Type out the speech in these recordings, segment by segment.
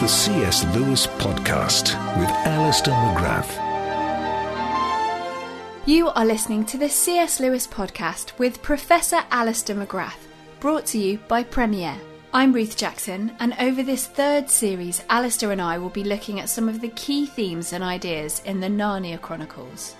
The C.S. Lewis Podcast with Alister McGrath. You are listening to the C.S. Lewis Podcast with Professor Alister McGrath, brought to you by Premier. I'm Ruth Jackson, and over this third series, Alister and I will be looking at some of the key themes and ideas in the Narnia Chronicles.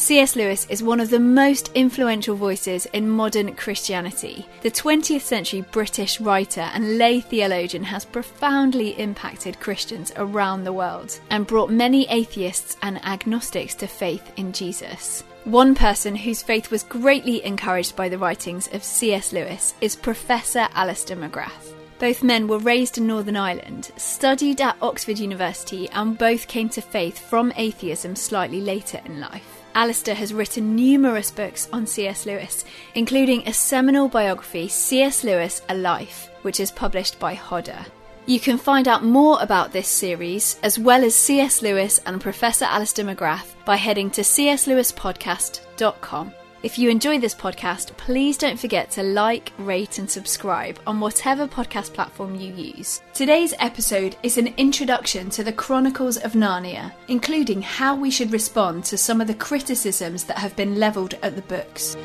C.S. Lewis is one of the most influential voices in modern Christianity. The 20th century British writer and lay theologian has profoundly impacted Christians around the world and brought many atheists and agnostics to faith in Jesus. One person whose faith was greatly encouraged by the writings of C.S. Lewis is Professor Alister McGrath. Both men were raised in Northern Ireland, studied at Oxford University, and both came to faith from atheism slightly later in life. Alister has written numerous books on C.S. Lewis, including a seminal biography, C.S. Lewis A Life, which is published by Hodder. You can find out more about this series, as well as C.S. Lewis and Professor Alister McGrath, by heading to cslewispodcast.com. If you enjoy this podcast, please don't forget to like, rate, and subscribe on whatever podcast platform you use. Today's episode is an introduction to the Chronicles of Narnia, including how we should respond to some of the criticisms that have been levelled at the books.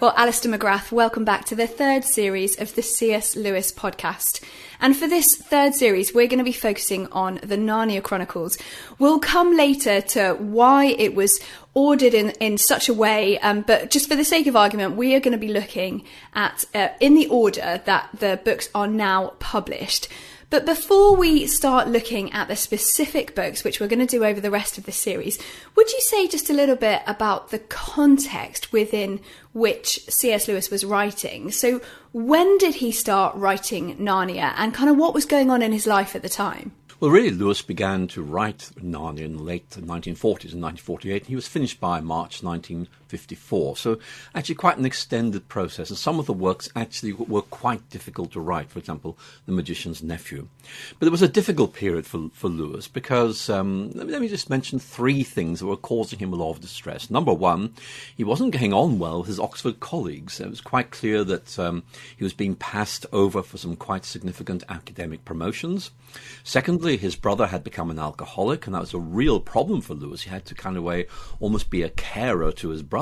Well, Alister McGrath, welcome back to the third series of the C.S. Lewis podcast. And for this third series, we're going to be focusing on the Narnia Chronicles. We'll come later to why it was ordered in, in such a way, um, but just for the sake of argument, we are going to be looking at uh, in the order that the books are now published. But before we start looking at the specific books, which we're going to do over the rest of the series, would you say just a little bit about the context within which C.S. Lewis was writing? So, when did he start writing Narnia and kind of what was going on in his life at the time? Well, really, Lewis began to write Narnia in the late 1940s, and 1948, and he was finished by March 1954. So, actually, quite an extended process. And some of the works actually were quite difficult to write. For example, The Magician's Nephew. But it was a difficult period for, for Lewis because, um, let me just mention three things that were causing him a lot of distress. Number one, he wasn't getting on well with his Oxford colleagues. It was quite clear that um, he was being passed over for some quite significant academic promotions. Secondly, his brother had become an alcoholic, and that was a real problem for Lewis. He had to kind of way almost be a carer to his brother.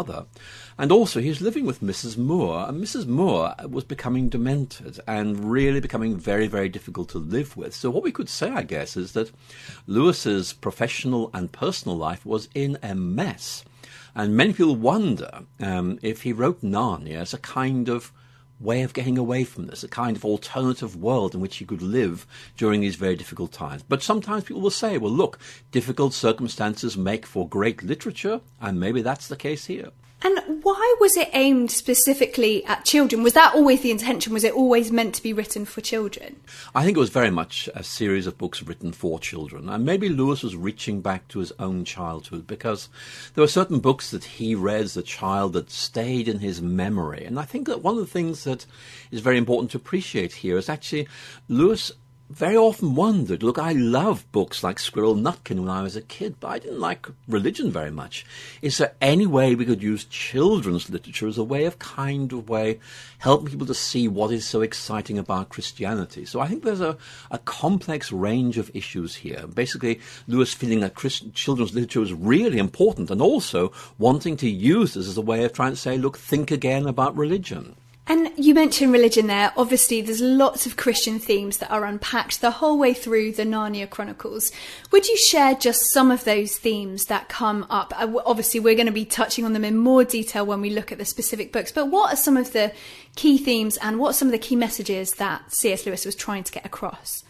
And also, he was living with Mrs. Moore, and Mrs. Moore was becoming demented and really becoming very, very difficult to live with. So, what we could say, I guess, is that Lewis's professional and personal life was in a mess. And many people wonder um, if he wrote Narnia as a kind of way of getting away from this, a kind of alternative world in which he could live during these very difficult times. But sometimes people will say, well, look, difficult circumstances make for great literature, and maybe that's the case here. And why was it aimed specifically at children? Was that always the intention? Was it always meant to be written for children? I think it was very much a series of books written for children. And maybe Lewis was reaching back to his own childhood because there were certain books that he read as a child that stayed in his memory. And I think that one of the things that is very important to appreciate here is actually Lewis very often wondered look, I loved books like Squirrel Nutkin when I was a kid, but I didn't like religion very much. Is there any way we could use children's literature as a way of kind of way helping people to see what is so exciting about Christianity? So I think there's a, a complex range of issues here. Basically, Lewis feeling that children's literature is really important and also wanting to use this as a way of trying to say, look, think again about religion. And you mentioned religion there. Obviously, there's lots of Christian themes that are unpacked the whole way through the Narnia Chronicles. Would you share just some of those themes that come up? Uh, obviously, we're going to be touching on them in more detail when we look at the specific books, but what are some of the key themes and what are some of the key messages that C.S. Lewis was trying to get across?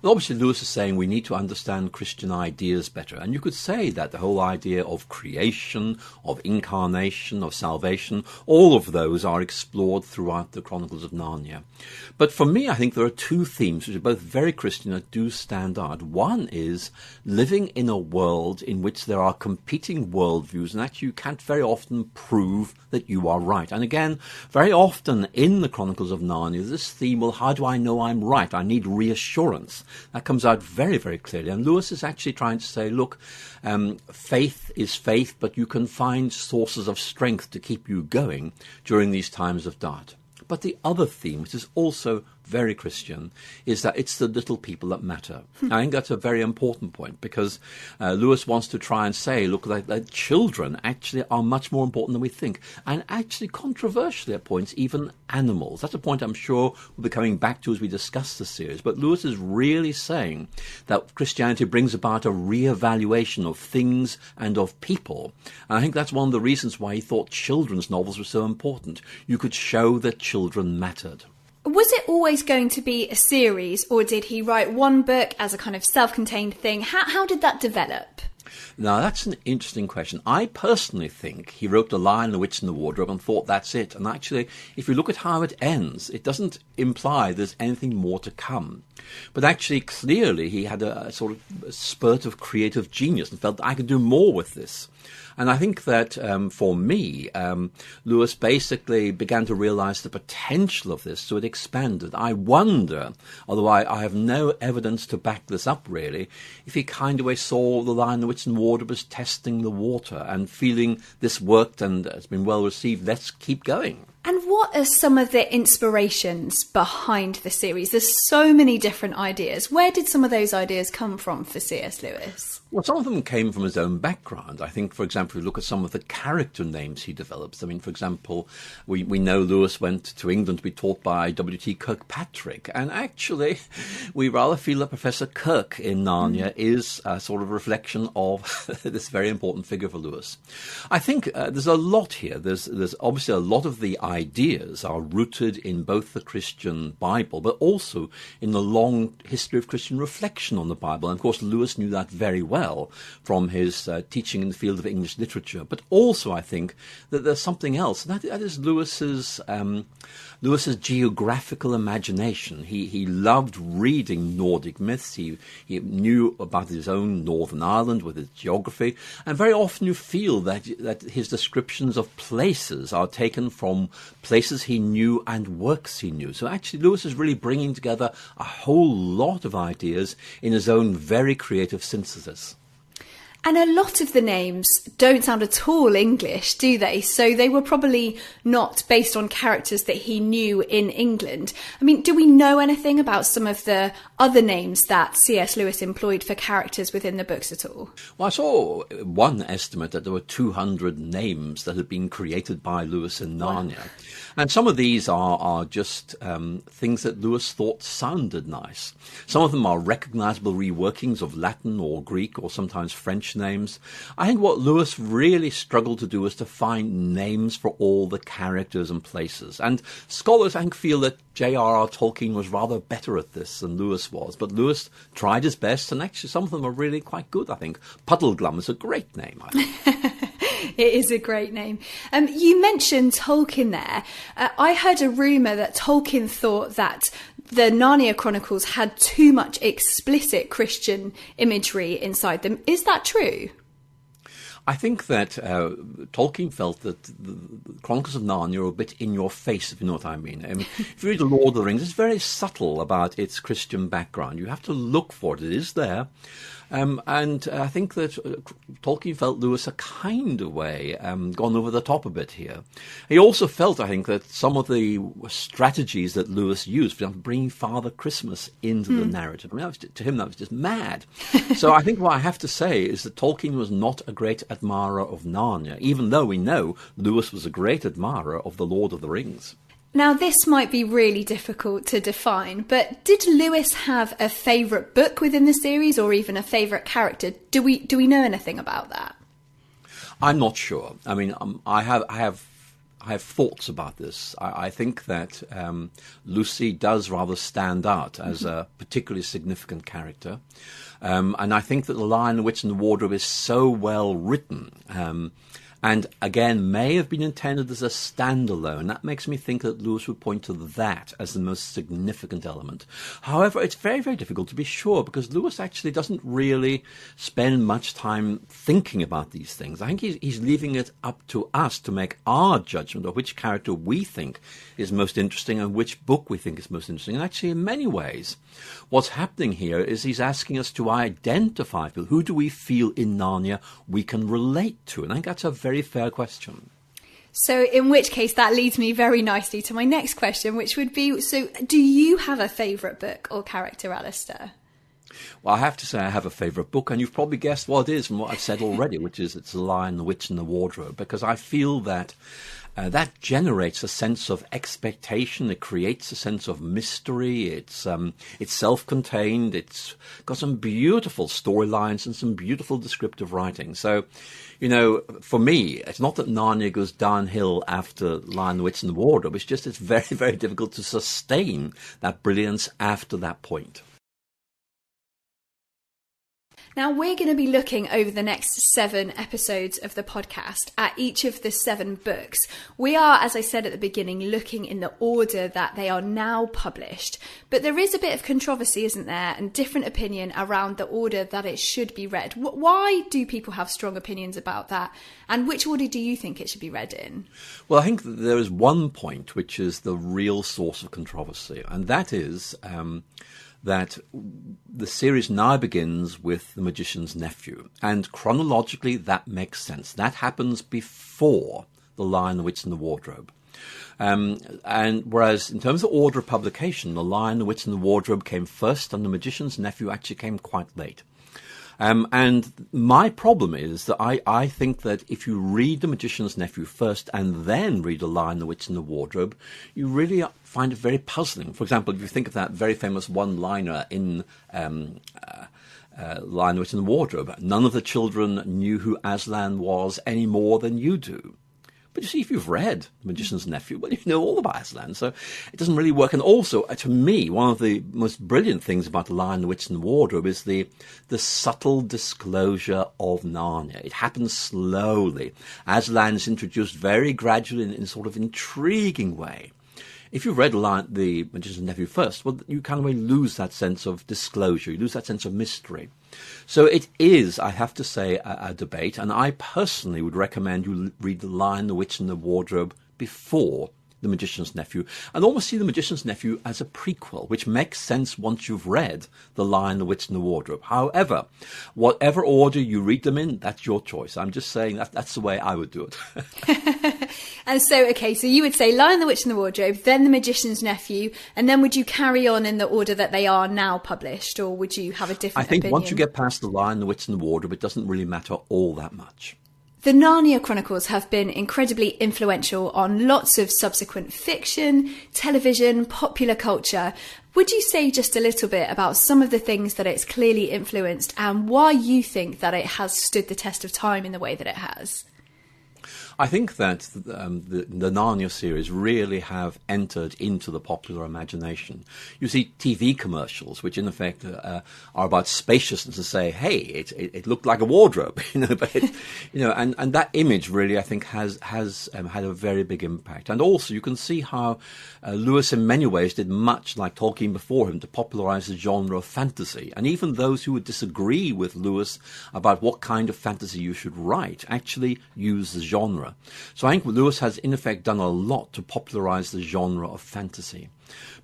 Well, obviously, Lewis is saying we need to understand Christian ideas better. And you could say that the whole idea of creation, of incarnation, of salvation, all of those are explored throughout the Chronicles of Narnia. But for me, I think there are two themes which are both very Christian that do stand out. One is living in a world in which there are competing worldviews, and actually you can't very often prove that you are right. And again, very often in the Chronicles of Narnia, this theme, well, how do I know I'm right? I need reassurance. That comes out very, very clearly. And Lewis is actually trying to say, look, um, faith is faith, but you can find sources of strength to keep you going during these times of doubt. But the other theme, which is also very Christian, is that it's the little people that matter. Hmm. I think that's a very important point because uh, Lewis wants to try and say, look, that, that, children actually are much more important than we think, and actually controversially at points, even animals. That's a point I'm sure we'll be coming back to as we discuss the series. But Lewis is really saying that Christianity brings about a re-evaluation of things and of people. And I think that's one of the reasons why he thought children's novels were so important. You could show that children mattered. Was it always going to be a series, or did he write one book as a kind of self contained thing? How, how did that develop? Now, that's an interesting question. I personally think he wrote The Lion, the Witch, and the Wardrobe and thought that's it. And actually, if you look at how it ends, it doesn't imply there's anything more to come. But actually, clearly, he had a, a sort of spurt of creative genius and felt I could do more with this. And I think that um, for me, um, Lewis basically began to realize the potential of this, so it expanded. I wonder, although I, I have no evidence to back this up really, if he kind of saw the Lion the Witch and Wardrobe as testing the water and feeling this worked and has been well received, let's keep going. And what are some of the inspirations behind the series? There's so many different ideas. Where did some of those ideas come from for C.S. Lewis? Well, some of them came from his own background. I think, for example, if you look at some of the character names he develops. I mean, for example, we, we know Lewis went to England to be taught by W.T. Kirkpatrick. And actually, we rather feel that Professor Kirk in Narnia mm. is a sort of reflection of this very important figure for Lewis. I think uh, there's a lot here. There's, there's obviously a lot of the ideas are rooted in both the Christian Bible, but also in the long history of Christian reflection on the Bible. And of course, Lewis knew that very well well from his uh, teaching in the field of English literature. But also, I think that there's something else. That, that is Lewis's um, Lewis's geographical imagination. He he loved reading Nordic myths. He he knew about his own Northern Ireland with its geography, and very often you feel that that his descriptions of places are taken from places he knew and works he knew. So actually, Lewis is really bringing together a whole lot of ideas in his own very creative synthesis. And a lot of the names don't sound at all English, do they? So they were probably not based on characters that he knew in England. I mean, do we know anything about some of the other names that C.S. Lewis employed for characters within the books at all? Well, I saw one estimate that there were 200 names that had been created by Lewis in Narnia. Wow. And some of these are, are just um, things that Lewis thought sounded nice. Some of them are recognizable reworkings of Latin or Greek or sometimes French names. I think what Lewis really struggled to do was to find names for all the characters and places. And scholars, I think, feel that J.R.R. Tolkien was rather better at this than Lewis was. But Lewis tried his best, and actually some of them are really quite good, I think. Puddleglum is a great name, I think. it is a great name. Um, you mentioned Tolkien there. Uh, I heard a rumour that Tolkien thought that the Narnia Chronicles had too much explicit Christian imagery inside them. Is that true? I think that uh, Tolkien felt that the, Chronicles of Narnia are a bit in your face, if you know what I mean. I mean if you read The Lord of the Rings, it's very subtle about its Christian background. You have to look for it. It is there. Um, and I think that uh, Tolkien felt Lewis a kind of way um, gone over the top a bit here. He also felt, I think, that some of the strategies that Lewis used, for example, bringing Father Christmas into mm. the hmm. narrative, I mean, was, to him that was just mad. so I think what I have to say is that Tolkien was not a great admirer of Narnia, even though we know Lewis was a great admirer of The Lord of the Rings. Now, this might be really difficult to define, but did Lewis have a favourite book within the series or even a favourite character? Do we, do we know anything about that? I'm not sure. I mean, um, I have I have I have thoughts about this. I, I think that um, Lucy does rather stand out as mm-hmm. a particularly significant character, um, and I think that the Lion, the Witch, and the Wardrobe is so well written. And again may have been intended as a standalone. That makes me think that Lewis would point to that as the most significant element. However, it's very, very difficult to be sure because Lewis actually doesn't really spend much time thinking about these things. I think he's, he's leaving it up to us to make our judgment of which character we think is most interesting and which book we think is most interesting. And actually, in many ways, what's happening here is he's asking us to identify people. Who do we feel in Narnia we can relate to? And I think that's a very fair question. So, in which case, that leads me very nicely to my next question, which would be so, do you have a favourite book or character, Alister? Well, I have to say I have a favourite book, and you've probably guessed what it is from what I've said already, which is It's The Lion, the Witch, and the Wardrobe, because I feel that uh, that generates a sense of expectation. It creates a sense of mystery. It's um, it's self-contained. It's got some beautiful storylines and some beautiful descriptive writing. So, you know, for me, it's not that Narnia goes downhill after Lion, Witch, and Wardrobe. It's just it's very very difficult to sustain that brilliance after that point. Now, we're going to be looking over the next seven episodes of the podcast at each of the seven books. We are, as I said at the beginning, looking in the order that they are now published. But there is a bit of controversy, isn't there, and different opinion around the order that it should be read. Why do people have strong opinions about that? And which order do you think it should be read in? Well, I think that there is one point which is the real source of controversy, and that is. Um, that the series now begins with the magician's nephew, and chronologically that makes sense. That happens before the Lion, the Witch, and the Wardrobe. Um, and whereas in terms of order of publication, The Lion, the Witch, and the Wardrobe came first, and The Magician's Nephew actually came quite late. Um, and my problem is that I, I think that if you read The Magician's Nephew first and then read The Lion, the Witch, and the Wardrobe, you really find it very puzzling. For example, if you think of that very famous one liner in. Um, uh, uh, Lion, Witch, and the Wardrobe. None of the children knew who Aslan was any more than you do. But you see, if you've read The Magician's Nephew, well, you know all about Aslan, so it doesn't really work. And also, uh, to me, one of the most brilliant things about The Lion, the Witch, and the Wardrobe is the, the subtle disclosure of Narnia. It happens slowly. Aslan is introduced very gradually in, in a sort of intriguing way if you've read The Magician's Nephew first, well, you kind of really lose that sense of disclosure, you lose that sense of mystery. So it is, I have to say, a, a debate, and I personally would recommend you read The Lion, the Witch, and the Wardrobe before the Magician's Nephew, and almost see The Magician's Nephew as a prequel, which makes sense once you've read The Lion, the Witch, and the Wardrobe. However, whatever order you read them in, that's your choice. I'm just saying that that's the way I would do it. and so, okay, so you would say Lion, the Witch, and the Wardrobe, then The Magician's Nephew, and then would you carry on in the order that they are now published, or would you have a different I think opinion? once you get past The Lion, the Witch, and the Wardrobe, it doesn't really matter all that much. The Narnia Chronicles have been incredibly influential on lots of subsequent fiction, television, popular culture. Would you say just a little bit about some of the things that it's clearly influenced and why you think that it has stood the test of time in the way that it has? I think that um, the, the, Narnia series really have entered into the popular imagination. You see TV commercials, which in effect uh, are about spaciousness, to say, "Hey, it, it, it, looked like a wardrobe," you know. But it, you know, and, and that image really, I think, has has um, had a very big impact. And also, you can see how uh, Lewis, in many ways, did much like Tolkien before him to popularize the genre of fantasy. And even those who would disagree with Lewis about what kind of fantasy you should write actually use the genre genre. So I think Lewis has, in effect, done a lot to popularize the genre of fantasy.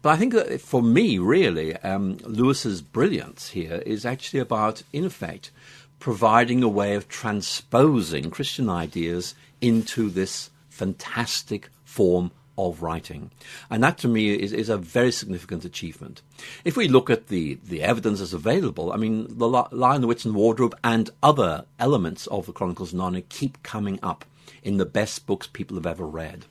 But I think that for me, really, um, Lewis's brilliance here is actually about, in effect, providing a way of transposing Christian ideas into this fantastic form of writing. And that to me is, is a very significant achievement. If we look at the, the evidence that's available, I mean, the Lion, the Witch, and Wardrobe and other elements of the Chronicles of Narnia keep coming up in the best books people have ever read.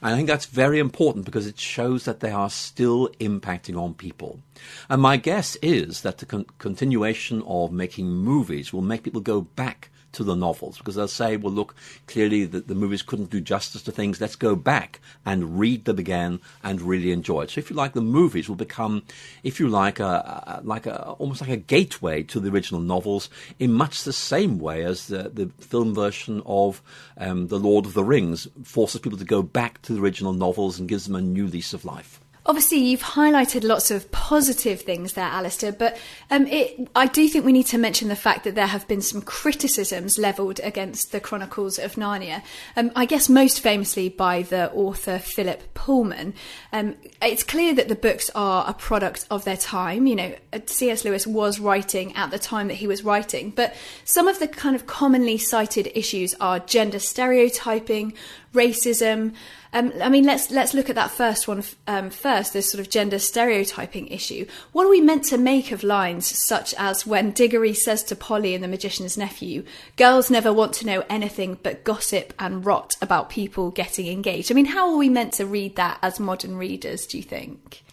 And I think that's very important because it shows that they are still impacting on people. And my guess is that the con- continuation of making movies will make people go back to the novels because they'll say, well, look, clearly the, the movies couldn't do justice to things. Let's go back and read them again and really enjoy it. So, if you like, the movies will become, if you like, a, a like a, almost like a gateway to the original novels in much the same way as the, the film version of um, The Lord of the Rings forces people to go back to the original novels and gives them a new lease of life. Obviously, you've highlighted lots of positive things there, Alister, but um, it, I do think we need to mention the fact that there have been some criticisms levelled against the Chronicles of Narnia. Um, I guess most famously by the author Philip Pullman. Um, it's clear that the books are a product of their time. You know, C.S. Lewis was writing at the time that he was writing, but some of the kind of commonly cited issues are gender stereotyping, racism. Um, I mean, let's let's look at that first one um, first. This sort of gender stereotyping issue. What are we meant to make of lines such as when Diggory says to Polly in The Magician's Nephew, "Girls never want to know anything but gossip and rot about people getting engaged." I mean, how are we meant to read that as modern readers? Do you think?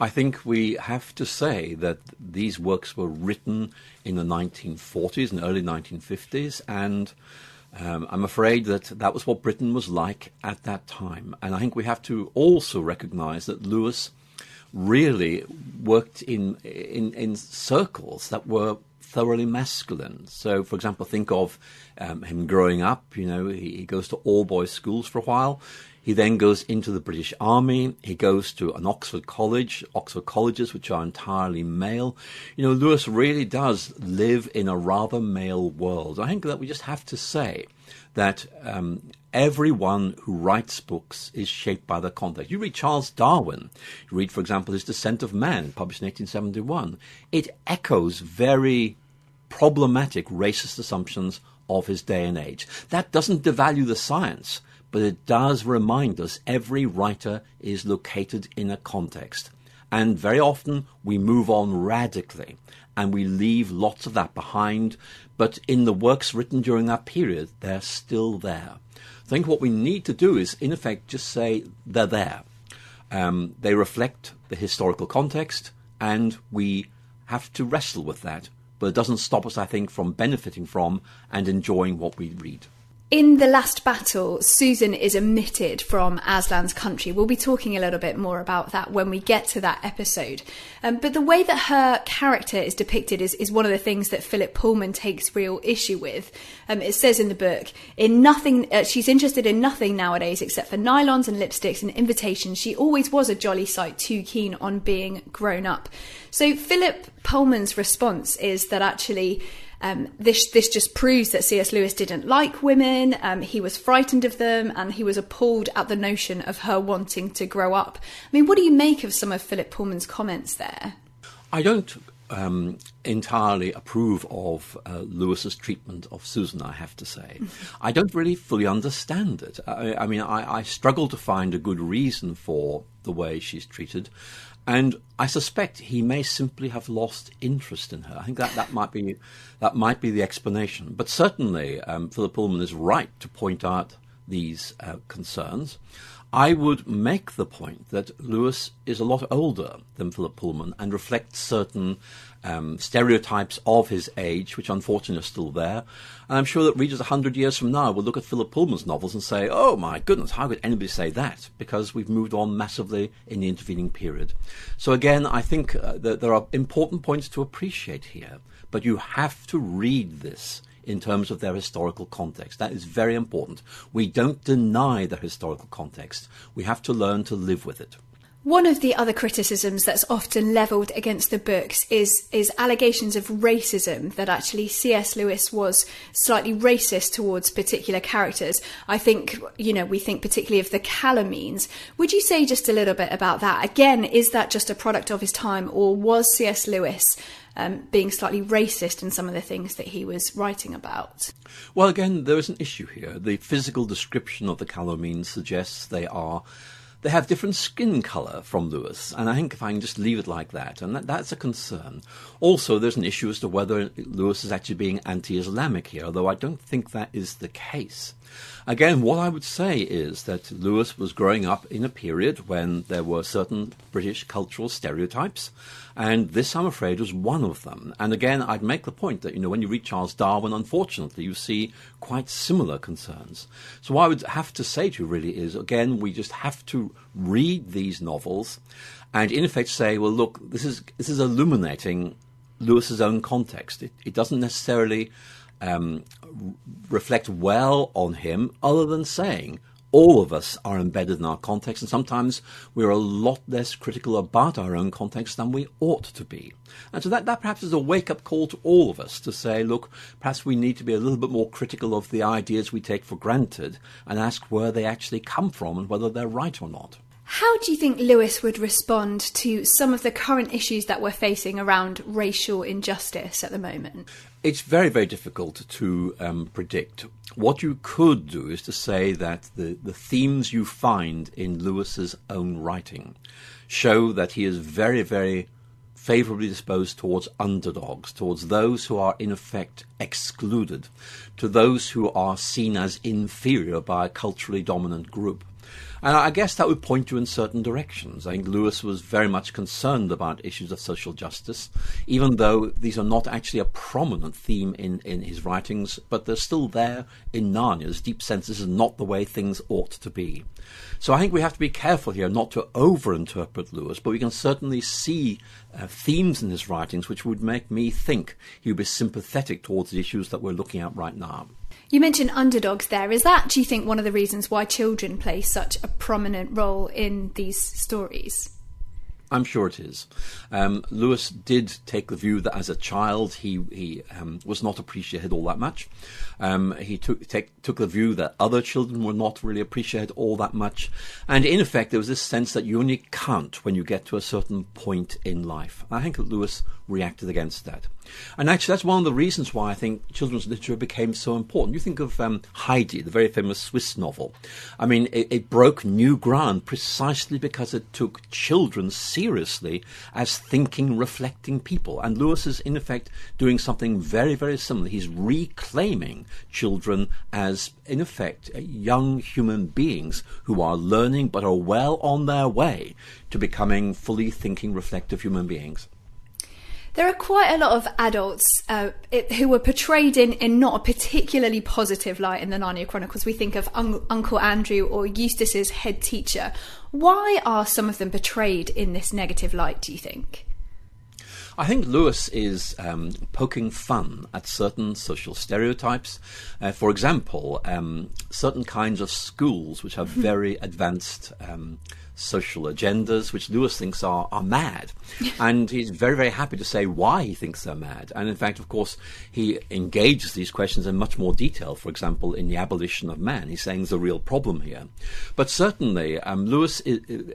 I think we have to say that these works were written in the 1940s and early 1950s, and um, I'm afraid that that was what Britain was like at that time. And I think we have to also recognize that Lewis really worked in, in, in circles that were thoroughly masculine. So, for example, think of um, him growing up. You know, he, he, goes to all boys schools for a while. He then goes into the British Army. He goes to an Oxford college, Oxford colleges, which are entirely male. You know, Lewis really does live in a rather male world. I think that we just have to say that um, everyone who writes books is shaped by the context. You read Charles Darwin, you read, for example, his Descent of Man, published in 1871. It echoes very problematic racist assumptions of his day and age. That doesn't devalue the science but it does remind us every writer is located in a context. And very often we move on radically and we leave lots of that behind, but in the works written during that period, they're still there. I think what we need to do is, in effect, just say they're there. Um, they reflect the historical context, and we have to wrestle with that. But it doesn't stop us, I think, from benefiting from and enjoying what we read. In the last battle, Susan is omitted from Aslan's country. We'll be talking a little bit more about that when we get to that episode. Um, but the way that her character is depicted is, is one of the things that Philip Pullman takes real issue with. Um, it says in the book, in nothing, uh, she's interested in nothing nowadays except for nylons and lipsticks and invitations. She always was a jolly sight too keen on being grown up. So Philip Pullman's response is that actually um, this this just proves that C.S. Lewis didn't like women. Um, he was frightened of them, and he was appalled at the notion of her wanting to grow up. I mean, what do you make of some of Philip Pullman's comments there? I don't um, entirely approve of uh, Lewis's treatment of Susan, I have to say. I don't really fully understand it. I, I mean, I, I, struggle to find a good reason for the way she's treated. And I suspect he may simply have lost interest in her. I think that, that might be that might be the explanation. But certainly, um, Philip Pullman is right to point out these uh, concerns. I would make the point that Lewis is a lot older than Philip Pullman and reflects certain um, stereotypes of his age, which unfortunately are still there. And I'm sure that readers a hundred years from now will look at Philip Pullman's novels and say, oh my goodness, how could anybody say that? Because we've moved on massively in the intervening period. So again, I think uh, that there are important points to appreciate here, but you have to read this in terms of their historical context. That is very important. We don't deny the historical context. We have to learn to live with it. One of the other criticisms that's often levelled against the books is is allegations of racism that actually C.S. Lewis was slightly racist towards particular characters. I think you know we think particularly of the Calormenes. Would you say just a little bit about that? Again, is that just a product of his time, or was C.S. Lewis um, being slightly racist in some of the things that he was writing about. Well, again, there is an issue here. The physical description of the Calormenes suggests they are they have different skin colour from Lewis, and I think if I can just leave it like that, and that, that's a concern. Also, there's an issue as to whether Lewis is actually being anti Islamic here, although I don't think that is the case. Again, what I would say is that Lewis was growing up in a period when there were certain British cultural stereotypes, and this, I'm afraid, was one of them. And again, I'd make the point that, you know, when you read Charles Darwin, unfortunately, you see quite similar concerns. So what I would have to say to you really is, again, we just have to read these novels and in effect say, well, look, this is, this is illuminating Lewis's own context. It, it doesn't necessarily um, reflect well on him, other than saying all of us are embedded in our context, and sometimes we're a lot less critical about our own context than we ought to be. And so that, that perhaps is a wake up call to all of us to say, look, perhaps we need to be a little bit more critical of the ideas we take for granted and ask where they actually come from and whether they're right or not. How do you think Lewis would respond to some of the current issues that we're facing around racial injustice at the moment? It's very, very difficult to um, predict. What you could do is to say that the, the themes you find in Lewis's own writing show that he is very, very favourably disposed towards underdogs, towards those who are in effect excluded, to those who are seen as inferior by a culturally dominant group. And I guess that would point you in certain directions. I think Lewis was very much concerned about issues of social justice, even though these are not actually a prominent theme in, in his writings, but they're still there in Narnia. Narnia's deep sense this is not the way things ought to be. So I think we have to be careful here not to overinterpret Lewis, but we can certainly see uh, themes in his writings which would make me think he would be sympathetic towards the issues that we're looking at right now. You mentioned underdogs there. Is that, do you think, one of the reasons why children play such a prominent role in these stories? I'm sure it is. Um, Lewis did take the view that as a child he he um, was not appreciated all that much. Um, he took take, took the view that other children were not really appreciated all that much, and in effect there was this sense that you only count when you get to a certain point in life. I think that Lewis reacted against that. And actually, that's one of the reasons why I think children's literature became so important. You think of um, Heidi, the very famous Swiss novel. I mean, it, it, broke new ground precisely because it took children seriously as thinking, reflecting people. And Lewis is, in effect, doing something very, very similar. He's reclaiming children as, in effect, young human beings who are learning but are well on their way to becoming fully thinking, reflective human beings. There are quite a lot of adults uh, it, who were portrayed in, in not a particularly positive light in the Narnia Chronicles. We think of un- Uncle Andrew or Eustace's head teacher. Why are some of them portrayed in this negative light, do you think? I think Lewis is um, poking fun at certain social stereotypes. Uh, for example, um, certain kinds of schools which have very advanced um, social agendas, which Lewis thinks are, are mad. and he's very, very happy to say why he thinks they're mad. And in fact, of course, he engages these questions in much more detail. For example, in The Abolition of Man, he's saying there's a real problem here. But certainly, um, Lewis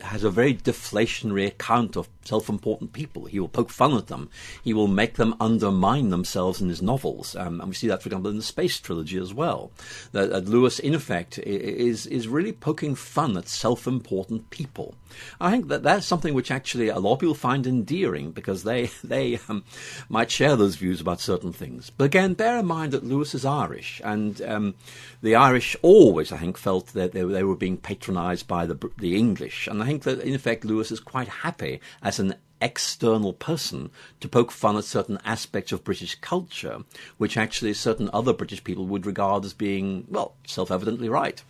has a very deflationary account of self important people. He will poke fun at them, he will make them undermine themselves in his novels. Um, and we see that, for example, in the Space Trilogy as well. That, that Lewis, in effect, is, is really poking fun at self important people people. I think that that's something which actually a lot of people find endearing because they they um, might share those views about certain things. But again, bear in mind that Lewis is Irish, and um, the Irish always, I think, felt that they, they were being patronised by the the English, and I think that in effect Lewis is quite happy as an external person to poke fun at certain aspects of British culture, which actually certain other British people would regard as being, well, self evidently right.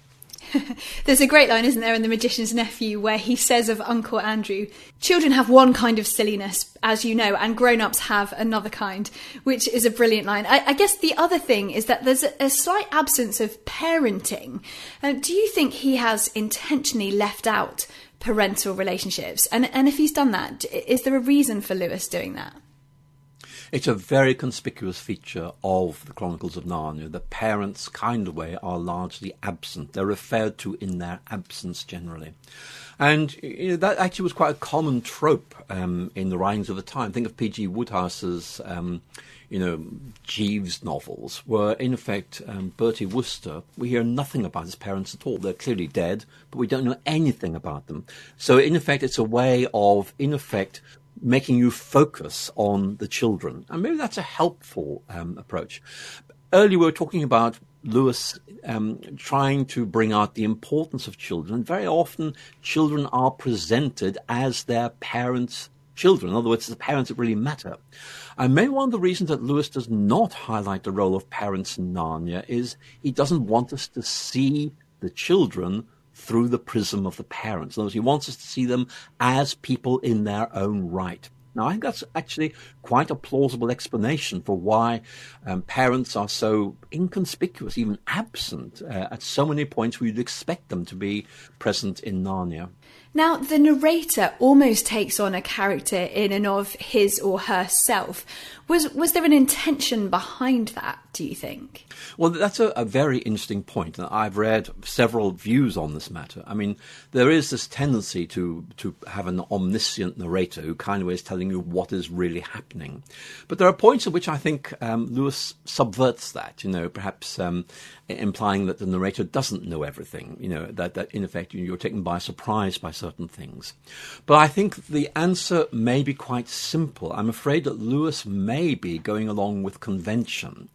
There's a great line, isn't there, in The Magician's Nephew, where he says of Uncle Andrew, children have one kind of silliness, as you know, and grown ups have another kind, which is a brilliant line. I, I guess the other thing is that there's a, a slight absence of parenting. Uh, do you think he has intentionally left out parental relationships? And, and if he's done that, is there a reason for Lewis doing that? It's a very conspicuous feature of the Chronicles of Narnia. The parents, kind of way, are largely absent. They're referred to in their absence generally. And you know, that actually was quite a common trope um, in the writings of the time. Think of P.G. Wodehouse's, um, you know, Jeeves novels, where in effect um, Bertie Wooster, we hear nothing about his parents at all. They're clearly dead, but we don't know anything about them. So in effect, it's a way of, in effect, making you focus on the children. And maybe that's a helpful um, approach. Earlier, we were talking about Lewis um, trying to bring out the importance of children. Very often, children are presented as their parents' children. In other words, the parents that really matter. And maybe one of the reasons that Lewis does not highlight the role of parents in Narnia is he doesn't want us to see the children through the prism of the parents. In other words, he wants us to see them as people in their own right. Now, I think that's actually quite a plausible explanation for why um, parents are so inconspicuous, even absent, uh, at so many points where you'd expect them to be present in Narnia. Now, the narrator almost takes on a character in and of his or herself. Was was there an intention behind that? Do you think? Well, that's a, a, very interesting point, and I've read several views on this matter. I mean, there is this tendency to to have an omniscient narrator who kind of is telling you what is really happening, but there are points at which I think um, Lewis subverts that. You know, perhaps um, implying that the narrator doesn't know everything. You know, that that in effect you're taken by surprise by certain things. But I think the answer may be quite simple. I'm afraid that Lewis may be going along with convention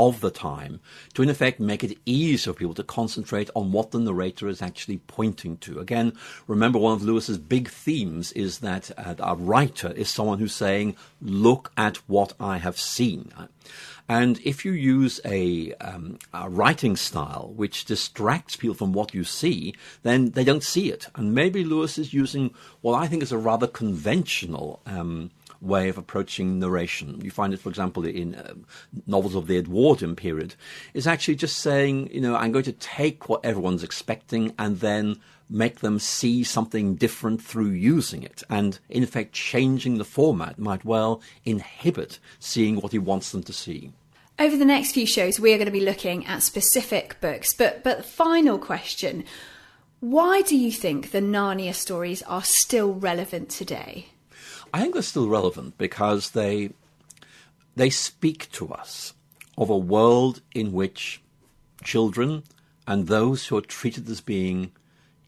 of the time to, in effect, make it easier for people to concentrate on what the narrator is actually pointing to. Again, remember one of Lewis's big themes is that uh, a writer is someone who's saying, Look at what I have seen. And if you use a, um, a, writing style which distracts people from what you see, then they don't see it. And maybe Lewis is using what I think is a rather conventional um, way of approaching narration. You find it, for example, in uh, novels of the Edwardian period, is actually just saying, you know, I'm going to take what everyone's expecting and then make them see something different through using it. And in effect, changing the format might well inhibit seeing what he wants them to see. Over the next few shows, we are going to be looking at specific books. But, but final question why do you think the Narnia stories are still relevant today? I think they're still relevant because they, they speak to us of a world in which children and those who are treated as being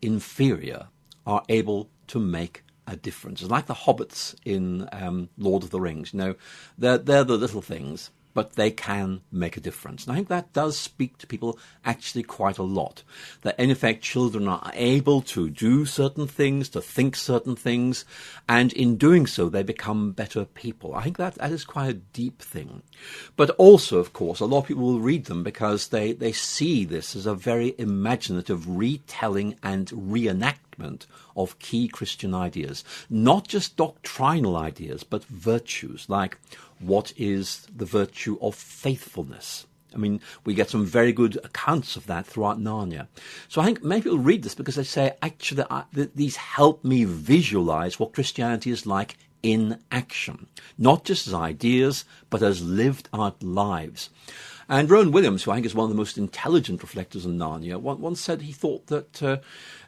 inferior are able to make a difference. It's like the hobbits in um, Lord of the Rings. You know, they're, they're the little things but they can make a difference. And I think that does speak to people actually quite a lot. That in effect, children are able to do certain things, to think certain things, and in doing so, they become better people. I think that, that is quite a deep thing. But also, of course, a lot of people will read them because they, they see this as a very imaginative retelling and reenactment of key Christian ideas. Not just doctrinal ideas, but virtues like what is the virtue of faithfulness. I mean, we get some very good accounts of that throughout Narnia. So I think many people read this because they say, actually, I, th- these help me visualize what Christianity is like in action, not just as ideas, but as lived out lives. And Rowan Williams, who I think is one of the most intelligent reflectors on Narnia, once said he thought that uh,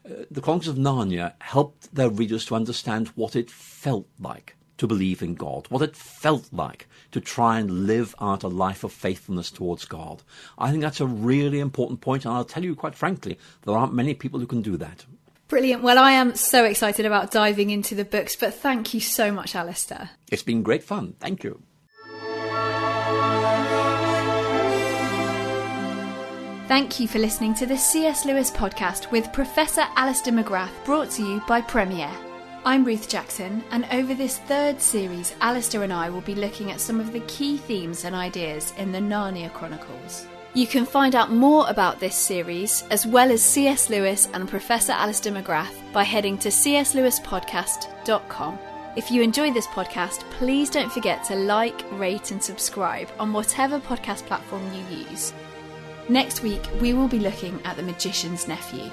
uh, the Chronicles of Narnia helped their readers to understand what it felt like to believe in God, what it felt like to try and live out a life of faithfulness towards God. I think that's a really important point, and I'll tell you quite frankly, there aren't many people who can do that. Brilliant. Well, I am so excited about diving into the books, but thank you so much, Alister. It's been great fun. Thank you. Thank you for listening to the C.S. Lewis podcast with Professor Alister McGrath, brought to you by Premier. I'm Ruth Jackson, and over this third series, Alister and I will be looking at some of the key themes and ideas in the Narnia Chronicles. You can find out more about this series, as well as C.S. Lewis and Professor Alister McGrath, by heading to cslewispodcast.com. If you enjoy this podcast, please don't forget to like, rate, and subscribe on whatever podcast platform you use. Next week, we will be looking at The Magician's Nephew.